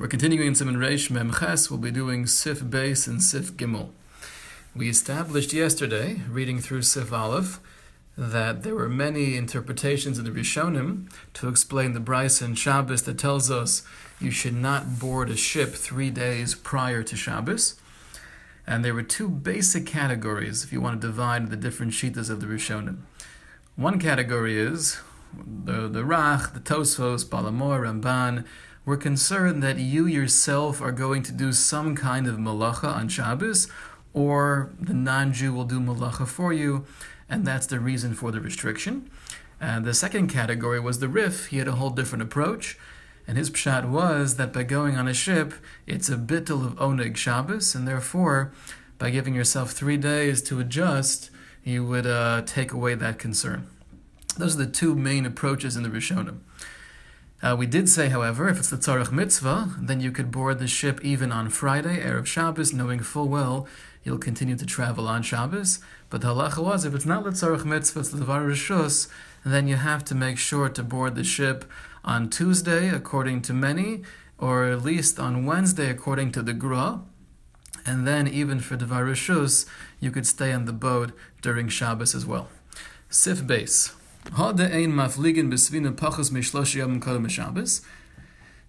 We're continuing in Simon Reish Memches. We'll be doing Sif Beis and Sif Gimel. We established yesterday, reading through Sif Aleph, that there were many interpretations in the Rishonim to explain the Braisa and Shabbos that tells us you should not board a ship three days prior to Shabbos. And there were two basic categories if you want to divide the different shitas of the Rishonim. One category is the, the Rach, the Tosfos, Baal HaMaor, Ramban, we're concerned that you yourself are going to do some kind of malacha on Shabbos, or the non Jew will do malacha for you, and that's the reason for the restriction. And the second category was the Rif. He had a whole different approach, and his pshat was that by going on a ship, it's a bittul of oneg Shabbos, and therefore, by giving yourself three days to adjust, you would uh, take away that concern. Those are the two main approaches in the Rishonim. Uh, we did say, however, if it's the Tzarech Mitzvah, then you could board the ship even on Friday, Erev Shabbos, knowing full well you'll continue to travel on Shabbos. But the halacha was, if it's not the Tzarech Mitzvah, it's the Rishus, then you have to make sure to board the ship on Tuesday, according to many, or at least on Wednesday, according to the Gra. And then, even for Devar Rishus, you could stay on the boat during Shabbos as well. Sif Beis.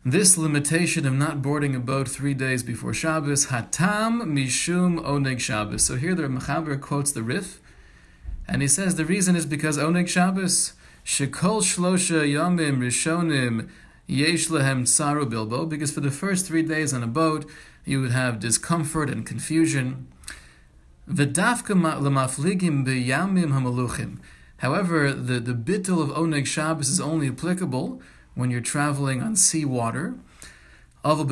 This limitation of not boarding a boat three days before Shabbos, hatam mishum oneg Shabbos. So here the Mechaber quotes the Rif, and he says the reason is because oneg Shabbos, shekol shlosha yamim rishonim yesh lehem tsaru bilbo, because for the first three days on a boat, you would have discomfort and confusion. V'dafka lemafligim b'yamim hamaluchim. However, the, the bittul of Oneg Shabbos is only applicable when you're traveling on sea water. But if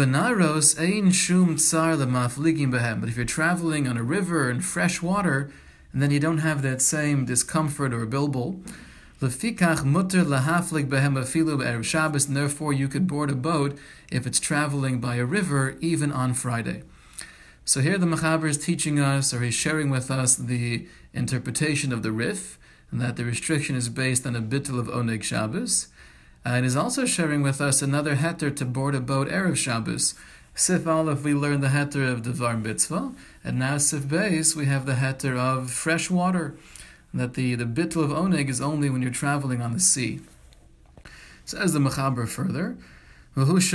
you're traveling on a river in fresh water, and then you don't have that same discomfort or bilbul. and therefore you could board a boat if it's traveling by a river, even on Friday. So here the Machaber is teaching us, or he's sharing with us, the interpretation of the Rif, and that the restriction is based on a bittul of Oneg Shabbos. And is also sharing with us another heter to board a boat Erev Shabbos. Sif Aleph, we learned the heter of Devar Mitzvah, and now Sif Beis, we have the heter of fresh water, that the, the bittul of Oneg is only when you're traveling on the sea. Says the Mechaber further, this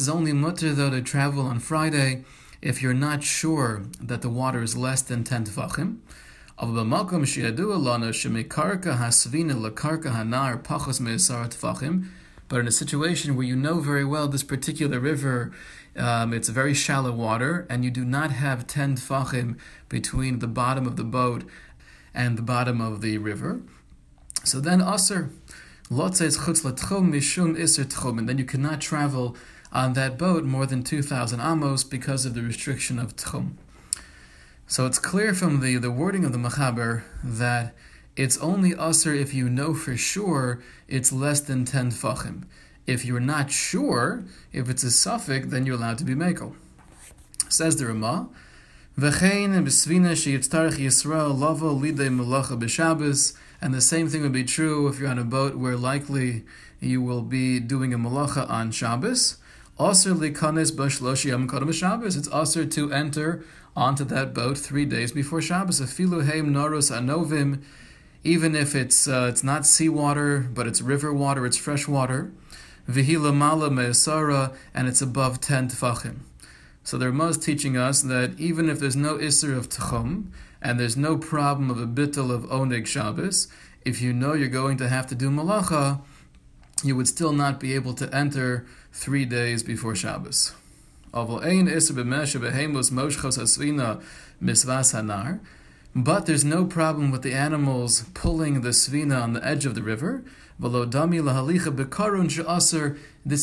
is only mutter though to travel on Friday if you're not sure that the water is less than 10 tefachim. But in a situation where you know very well this particular river, um, it's very shallow water, and you do not have 10 tefachim between the bottom of the boat and the bottom of the river, so then aser, and then you cannot travel on that boat more than 2,000 amos because of the restriction of tchum. So it's clear from the, the wording of the Machaber that it's only usr if you know for sure it's less than 10 tfachim. If you're not sure, if it's a suffix, then you're allowed to be mekel. Says the Ramah, lavo and the same thing would be true if you're on a boat where likely you will be doing a malacha on Shabbos. Aser likanes b'shloshi yom kodem Shabbos. It's aser to enter onto that boat three days before Shabbos. Afilu heim noros anovim, even if it's uh, it's not seawater, but it's river water, it's fresh water. Vihila mala me'asara, and it's above ten tefachim. So the Ramah is teaching us that even if there's no isser of tchum, and there's no problem of a bittel of oneg Shabbos, if you know you're going to have to do malacha, you would still not be able to enter three days before Shabbos. But there's no problem with the animals pulling the svina on the edge of the river. This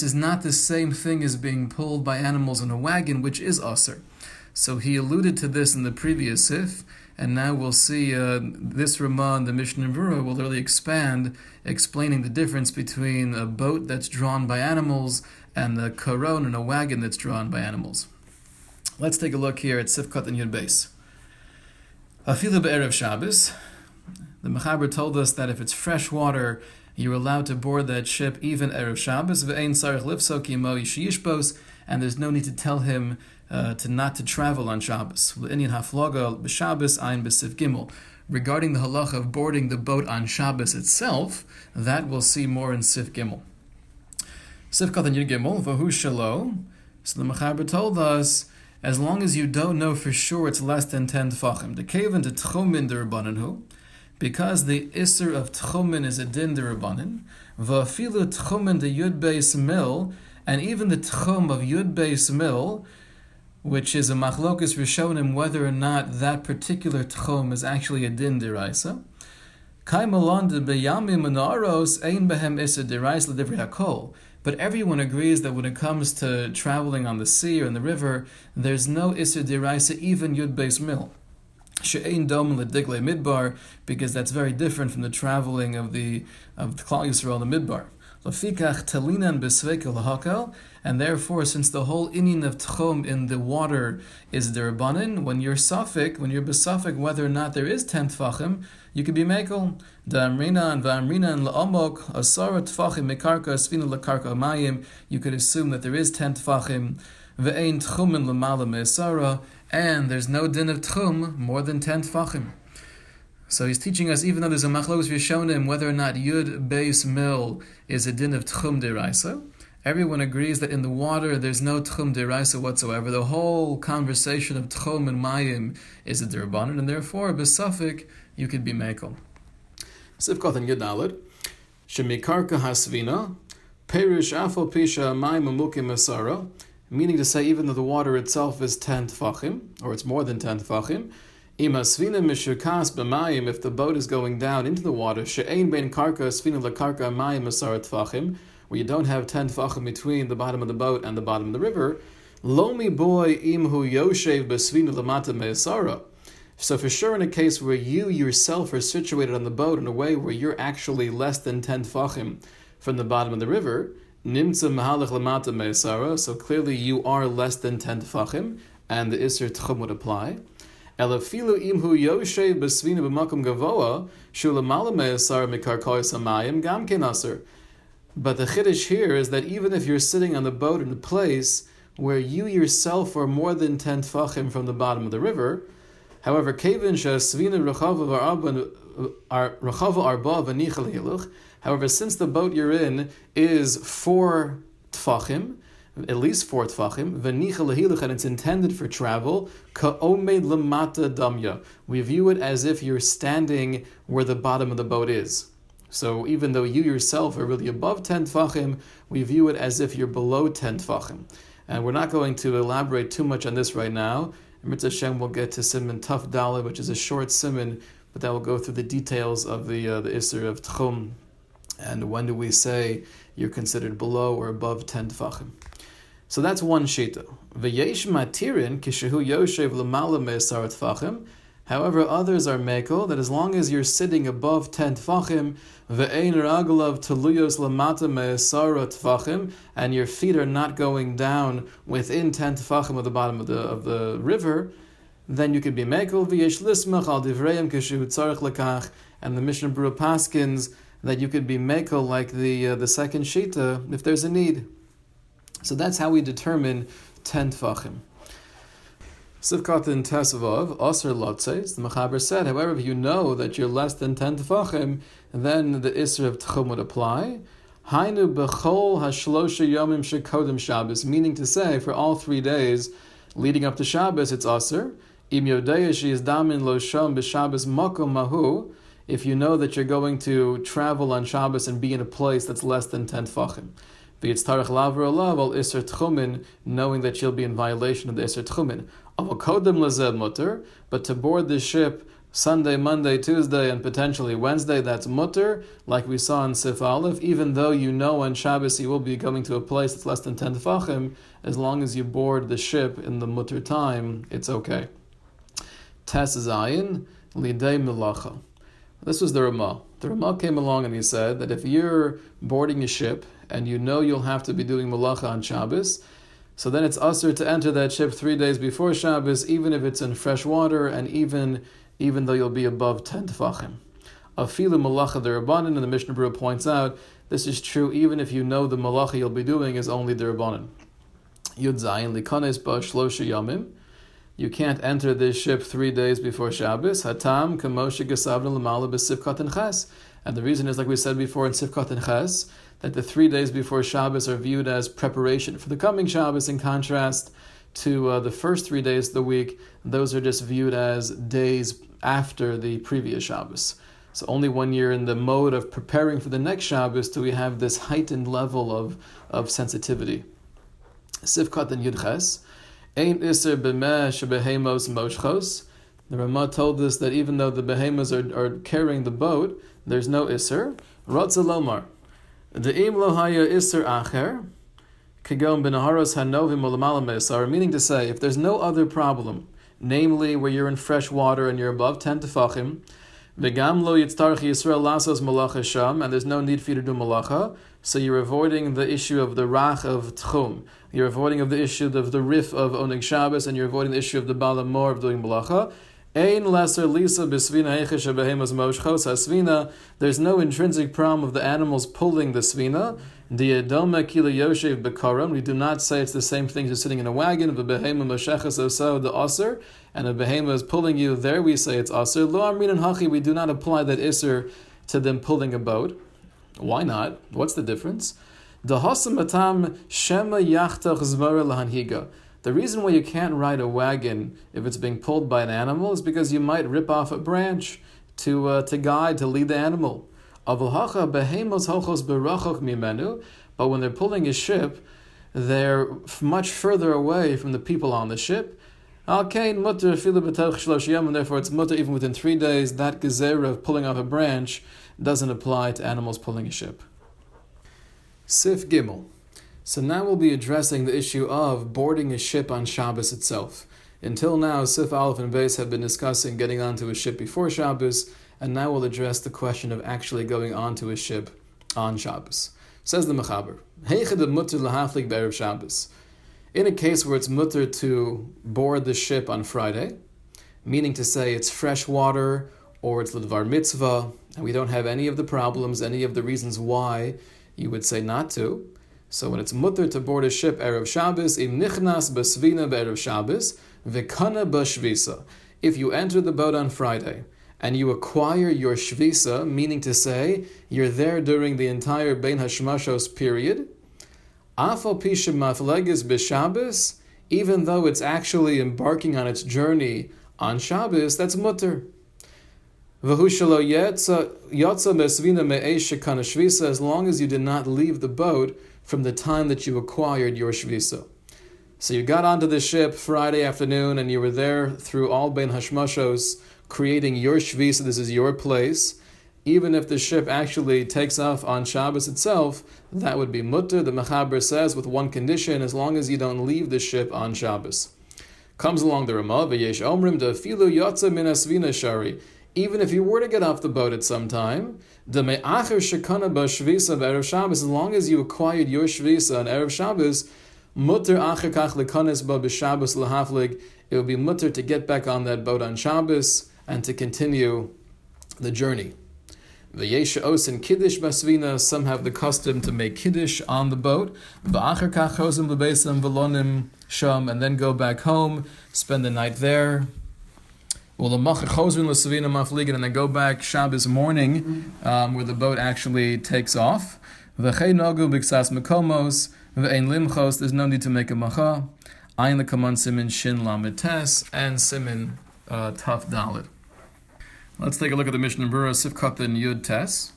is not the same thing as being pulled by animals in a wagon, which is aser. So he alluded to this in the previous sif, and now we'll see uh, this Ramah the Mishnah Berurah will really expand, explaining the difference between a boat that's drawn by animals and the koron and a wagon that's drawn by animals. Let's take a look here at Sif Katan Yud Beis. Afilu be'erev Shabbos. The Mechaber told us that if it's fresh water, you're allowed to board that ship even Erev Shabbos, ve'ein sarich lifso kimo yishbos, and there's no need to tell him uh, to not to travel on Shabbos. Regarding the halacha of boarding the boat on Shabbos itself, that we'll see more in Sif Gimel. Sif Katan Yud Gimel, Vahu Shalo. So the Mechaber told us, as long as you don't know for sure it's less than 10 tfachim, the kaven to tchumin derabbanan because the isser of tchumin is a din derabbanan, vafilu tchumin de yud beis mil, and even the tchum of yud beis mil, which is a machlokus rishonim whether or not that particular tchom is actually a din deraisa. Deraisa. But everyone agrees that when it comes to traveling on the sea or in the river, there's no Isser Diraisa, even Yud Beis Mil. She'ein dom ledigle midbar, because that's very different from the traveling of the of the Klal Yisrael in the midbar. Lafikach talinan and therefore, since the whole inyan of tchom in the water is derabanan, when you're suffik, when you're besufik whether or not there is ten tfachim, you could be mekel. Da'amrina and va'amrina and la'omok, asara tfachim mekarka, svina lakarka mayim, you could assume that there is ten tfachim, ve'ein tchumin lamala me'asara, and there's no din of tchum more than ten tfachim. So he's teaching us, even though there's a machlokes rishonim, whether or not yud beis mil is a din of tchum deraisa. Everyone agrees that in the water there's no tchum deraisa whatsoever. The whole conversation of tchum and mayim is a derbanan, and therefore besafik you could be mekel. Sif Katan Yudalid, shemikarka hasvina, perish afal pisha mayim amukim asara, meaning to say even though the water itself is ten tfachim, or it's more than ten tfachim, if the boat is going down into the water, she'ein ben karka svina lekarka mayim asar tfachim, where you don't have ten tfachim between the bottom of the boat and the bottom of the river, lomi boy imhu yoshev besvina lamata me'asara. So for sure, in a case where you yourself are situated on the boat in a way where you're actually less than ten tfachim from the bottom of the river, nimtza mahalach lamata me'asara. So clearly, you are less than ten tfachim, and the isser tchum would apply. Elafilu imhu yoshev besvina b'makom gavoa shulamala me'asar mikarkois amayim gam kenaser. But the chiddush here is that even if you're sitting on the boat in a place where you yourself are more than ten tfachim from the bottom of the river, however, However, since the boat you're in is four tfachim, at least four tfachim, and it's intended for travel, lamata. We view it as if you're standing where the bottom of the boat is. So even though you yourself are really above 10 tfachim, we view it as if you're below 10 tfachim. And we're not going to elaborate too much on this right now. Mitzvah Hashem will get to Simon Tuf Dalet, which is a short simon, but that will go through the details of the uh, the Isser of Tchum. And when do we say you're considered below or above 10 tfachim? So that's one shita. V'yesh matirin kishehu yoshev l'mala me'esar tfachim. However, others are mekel that as long as you're sitting above ten tfachim, ve'ein ragalav teluyos lamata me'esar tfachim, and your feet are not going down within ten tfachim of the bottom of the of the river, then you could be mekel v'yesh lismach al divreim kishehu tzarich lekach, and the Mishnah Berurah paskins that you could be mekel like the uh, the second shita if there's a need. So that's how we determine 10 tfachim. Sif Katan Tesvav, Aser Lotzes, the Mechaber said, however, if you know that you're less than 10 tfachim, then the Isra of Tchum would apply. Hainu bechol hashlosha yomim shekodim Shabbos, meaning to say, for all three days leading up to Shabbos, it's Aser. Im is damin lo shom makom mahu, if you know that you're going to travel on Shabbos and be in a place that's less than 10 tfachim tarach laver alav al iser tchumin, knowing that you'll be in violation of the iser tchumin. Avokodim lazeb mutter, but to board the ship Sunday, Monday, Tuesday, and potentially Wednesday, that's mutter, like we saw in Sif Aleph, even though you know on Shabbos you will be coming to a place that's less than 10 tefachim, as long as you board the ship in the mutter time, it's okay. Tes Zayin, Lidei Milacha. This was the Ramah. The Ramah came along and he said that if you're boarding a ship and you know you'll have to be doing malacha on Shabbos, so then it's usher to enter that ship three days before Shabbos, even if it's in fresh water and even even though you'll be above ten tefachim. Afilu malacha derabanan, and the Mishnah Berurah points out this is true even if you know the malacha you'll be doing is only derabanan. Yud zayin likanes ba yamim. You can't enter this ship three days before Shabbos. Hatam kamosha gesavna lamala b'sivkat and. And the reason is, like we said before in Sif Katan Ches, that the three days before Shabbos are viewed as preparation for the coming Shabbos, in contrast to uh, the first three days of the week, those are just viewed as days after the previous Shabbos. So only when you're in the mode of preparing for the next Shabbos do we have this heightened level of, of sensitivity. Sif Katan Yudches. Ein iser b'meh shebehemos moshchos. The Ramah told us that even though the behemoths are, are carrying the boat, there's no iser. Ratzalomar. The im lohaya iser acher. Kigom benaharos hanovim olamala meaning to say, if there's no other problem, namely where you're in fresh water and you're above 10 tefachim, v'gam lo yitztarch Yisrael lasos malacha sham, and there's no need for you to do malacha, so you're avoiding the issue of the rach of tchum, you're avoiding of the issue of the Rif of onig Shabbos, and you're avoiding the issue of the Baal HaMaor of doing malacha, Ein lesser lisa bisvina moshchos hasvina. There's no intrinsic problem of the animals pulling the svina. Diadoma kila yoshev bekaron. We do not say it's the same thing as sitting in a wagon. The behema mosheches oso the aser, and a behema is pulling you. There we say it's aser. Lo amrin and hachi. We do not apply that iser to them pulling a boat. Why not? What's the difference? The matam shema yachtach zmara lahanhiga. The reason why you can't ride a wagon if it's being pulled by an animal is because you might rip off a branch to uh, to guide to lead the animal. But when they're pulling a ship, they're much further away from the people on the ship. And therefore it's mutter even within three days. That gezerah of pulling off a branch doesn't apply to animals pulling a ship. Sif Gimel. So now we'll be addressing the issue of boarding a ship on Shabbos itself. Until now, Sif Aleph and Beis have been discussing getting onto a ship before Shabbos, and now we'll address the question of actually going onto a ship on Shabbos. Says the Mechaber, mutter Shabbos. In a case where it's mutter to board the ship on Friday, meaning to say it's fresh water or it's l'dvar mitzvah, and we don't have any of the problems, any of the reasons why you would say not to, so when it's mutter to board a ship erev Shabbos, im nichnas besvina be'erev Shabbos, v'kana b'shvisa. If you enter the boat on Friday and you acquire your shvisa, meaning to say you're there during the entire Bein Hashmashos period, afal pisha maflegis b'Shabbos, even though it's actually embarking on its journey on Shabbos, that's mutter. As long as you did not leave the boat from the time that you acquired your Shvisa. So you got onto the ship Friday afternoon and you were there through all Ben Hashmashos, creating your Shvisa, this is your place. Even if the ship actually takes off on Shabbos itself, that would be mutter, the Mechaber says, with one condition, as long as you don't leave the ship on Shabbos. Comes along the Ramah, V'yesh omrim da filu yotza min asvina shari. Even if you were to get off the boat at some time, as long as you acquired your shvisa on erev Shabbos, mutter lahaflig, it would be mutter to get back on that boat on Shabbos and to continue the journey. The Yesha and Kiddush Basvina, some have the custom to make Kiddush on the boat. Sham, and then go back home, spend the night there, well, the Macher Chosvin L'Savina Mafligan, and then go back Shabbos morning, um, where the boat actually takes off. V'chei Nagu B'Ksas Mekomos, V'ein Limchos, there's no need to make a Macha. Ayin L'Kaman Simin Shin Lamed Tes, and Simin uh, Taf Dalit. Let's take a look at the Mishnah Berurah Sifkat Yud Tes.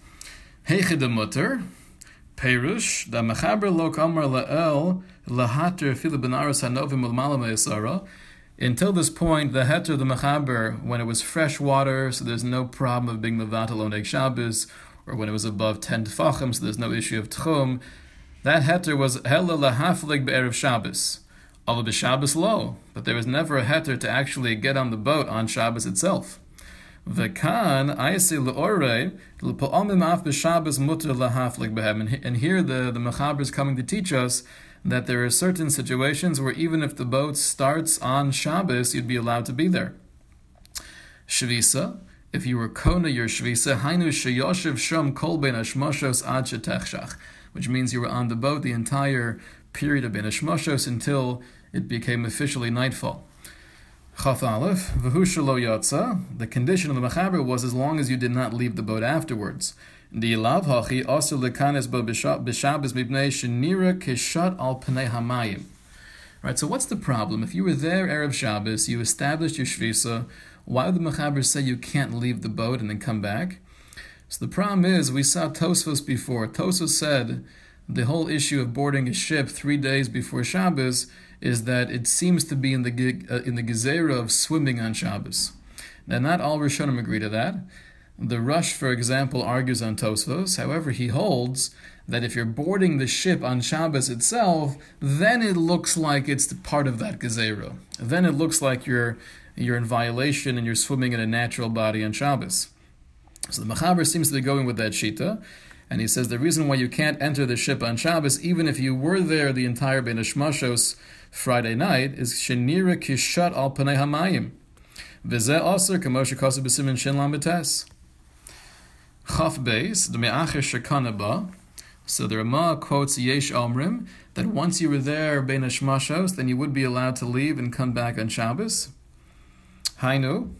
Heichid Mutter, Perush, da Mechaber Lo Kamar La'el, Lahater Fila Benaris Hanovim Ulmala Me'esara, until this point, the heter the mechaber, when it was fresh water, so there's no problem of being mevatel oneg Shabbos, or when it was above 10 tefachim, so there's no issue of tchum, that heter was hella lahaflig be'erev Shabbos. Although Shabbos low, but there was never a heter to actually get on the boat on Shabbos itself. V'kan aysi le'orei l'pa'omim af b'Shabbos mutter lahaflig behem. And here the, the mechaber is coming to teach us that there are certain situations where even if the boat starts on Shabbos, you'd be allowed to be there. Shvisa, if you were kona your shvisa, hainu shom ashmoshos which means you were on the boat the entire period of ben ashmoshos until it became officially nightfall. Chaf Aleph, V'hu yotza, the condition of the Mechaber was as long as you did not leave the boat afterwards. The lav hachi also lekanes bo mibnei shenira kishat al pnei hamayim. Right, so what's the problem? If you were there Erev Shabbos, you established your shvisa, why would the Mechaber say you can't leave the boat and then come back? So the problem is, we saw Tosfos before. Tosfos said the whole issue of boarding a ship three days before Shabbos is that it seems to be in the uh, in the gezerah of swimming on Shabbos. Now, not all Rishonim agree to that. The Rosh, for example, argues on Tosfos. However, he holds that if you're boarding the ship on Shabbos itself, then it looks like it's part of that gezerah. Then it looks like you're you're in violation and you're swimming in a natural body on Shabbos. So the Machaber seems to be going with that shita, and he says the reason why you can't enter the ship on Shabbos, even if you were there the entire Ben Ashmashos Friday night, is Shenira Kishat al Panei Hamayim. V'zeh aser k'moshe kosu b'simin shin lambetes. Chaf beis, the shekanaba. So the Ramah quotes Yesh Omrim that once you were there Ben Ashmashos, then you would be allowed to leave and come back on Shabbos. Hainu.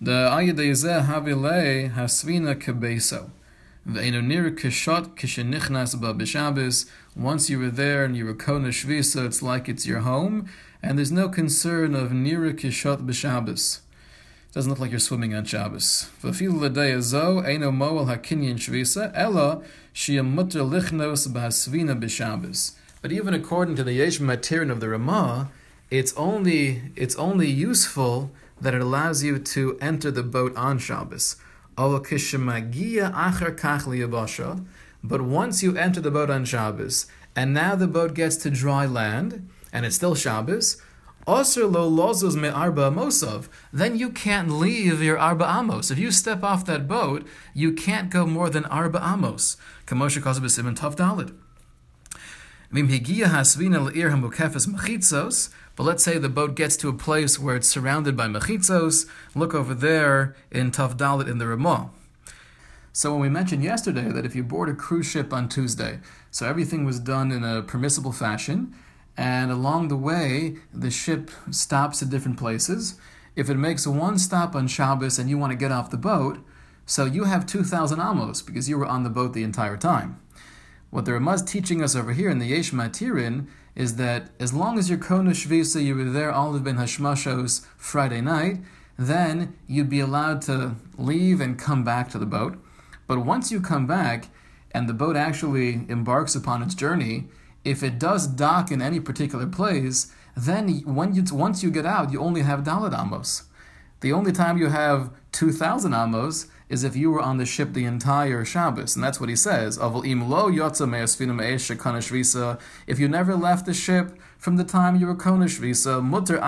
The Ayadezeh Havile Hasvina Kebeso. Once you were there and you were kona shvisa, it's like it's your home, and there's no concern of nira kishot b'Shabbos. Doesn't look like you're swimming on Shabbos. Moel ella. But even according to the Yesh Matirin of the Ramah, it's only it's only useful that it allows you to enter the boat on Shabbos. But once you enter the boat on Shabbos, and now the boat gets to dry land, and it's still Shabbos, then you can't leave your arba amos. If you step off that boat, you can't go more than arba amos. Kamosha Kosabas Tav Dalit. But let's say the boat gets to a place where it's surrounded by mechitzos. Look over there in Tav Dalit in the Ramah. So when we mentioned yesterday that if you board a cruise ship on Tuesday, so everything was done in a permissible fashion, and along the way the ship stops at different places. If it makes one stop on Shabbos and you want to get off the boat, so you have 2,000 amos because you were on the boat the entire time. What the Ramah is teaching us over here in the Yesh Matirin is that as long as you're Kona Shvisa, you were there all of Ben Hashmashos Friday night, then you'd be allowed to leave and come back to the boat. But once you come back and the boat actually embarks upon its journey, if it does dock in any particular place, then when you once you get out, you only have Dalit Amos. The only time you have 2,000 Amos is if you were on the ship the entire Shabbos. And that's what he says. If you never left the ship from the time you were Konesh Visa, mutter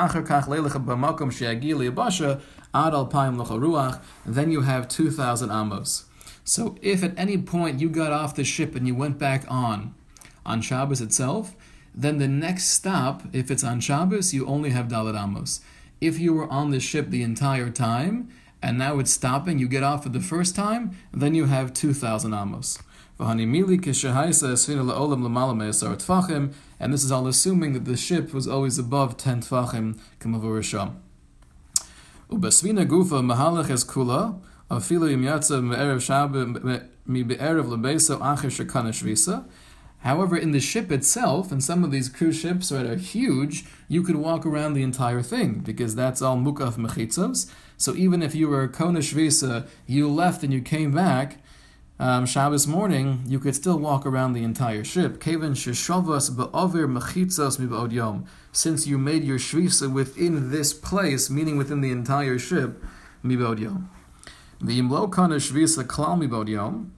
then you have 2,000 amos. So if at any point you got off the ship and you went back on, on Shabbos itself, then the next stop, if it's on Shabbos, you only have Dalit Amos. If you were on the ship the entire time, and now it's stopping, you get off for the first time, then you have 2,000 amos. And this is all assuming that the ship was always above 10 tfachim, kamavurisham. Ubasvina gufa mahalach es kula, afilu im yatsa me'erev shab mi be'erev lebeso acher shekana shvisa, However, in the ship itself, and some of these cruise ships that are huge, you could walk around the entire thing because that's all mukaf mechitzos. So even if you were kona shvisa, you left and you came back um, Shabbos morning, you could still walk around the entire ship. Kevin sheshavas ba'ovir mechitzos mi'ba'od yom. Since you made your shvisa within this place, meaning within the entire ship, mi'ba'od yom. V'imlo kana shvisa klal mi'ba'od yom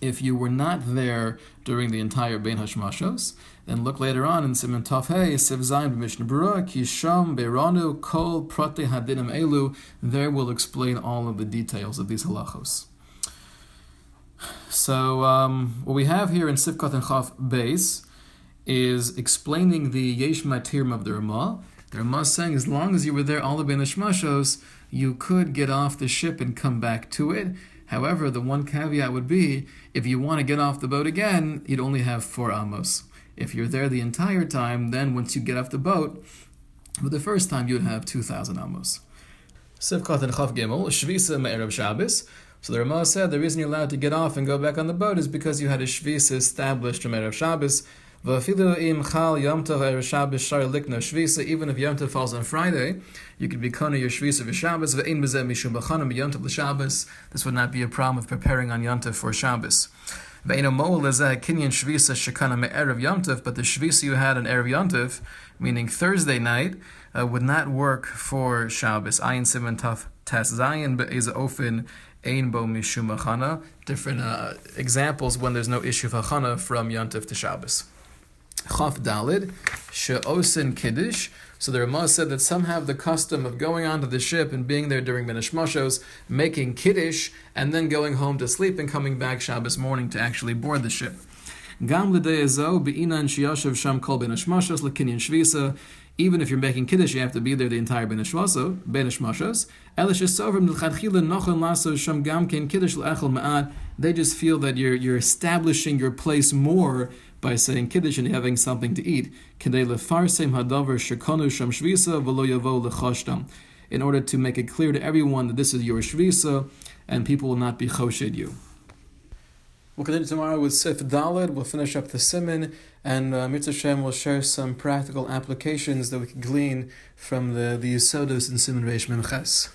if you were not there during the entire Bein Hashmashos, then look later on in Simon Taf Hey, Siv Zayin Mishnah Berurah, Kisham Beiranu Kol Prate Hadinim Elu. There we'll explain all of the details of these halachos. So um, what we have here in Sif Katan Chaf Beis is explaining the Yesh Matirim of the Ramah. The Ramah saying as long as you were there all the Bein Hashmashos, you could get off the ship and come back to it. However, the one caveat would be if you want to get off the boat again, you'd only have four amos. If you're there the entire time, then once you get off the boat, for the first time, you'd have 2,000 amos. Sif Katan Chav Gimel, Shvisa Shabbos. So the Ramah said the reason you're allowed to get off and go back on the boat is because you had a Shvisa established from Erev Shabbos. Even if Yom Tov falls on Friday, you could be kona your shvisa v'Shabbos ve'in b'zeh mishum Yom Tov l'Shabbos. This would not be a problem of preparing on Yom Tov for Shabbos. Ve'ino mo'ol lezeh kinyan shvisa shekana me'erev Yom Tov, but the shvisa you had on erev Yom Tov, meaning Thursday night, uh, would not work for Shabbos. Ayin taf tes zayin be'ez ofin ein bo mishum. Different uh, examples when there's no issue of achana from Yom Tov to Shabbos. Chaf Dalid, She'osin Kiddush. So the Ramah said that some have the custom of going onto the ship and being there during Menashmashos, making Kiddush, and then going home to sleep and coming back Shabbos morning to actually board the ship. Even if you're making kiddush, you have to be there the entire l'echel ma'at. They just feel that you're you're establishing your place more by saying Kiddush and having something to eat. In order to make it clear to everyone that this is your shvisa and people will not be choshed you. We'll continue tomorrow with Sif Dalid. We'll finish up the Simon, and uh, Mitzvah Shem will share some practical applications that we can glean from the, the Yisodus and Simon Reish Memches.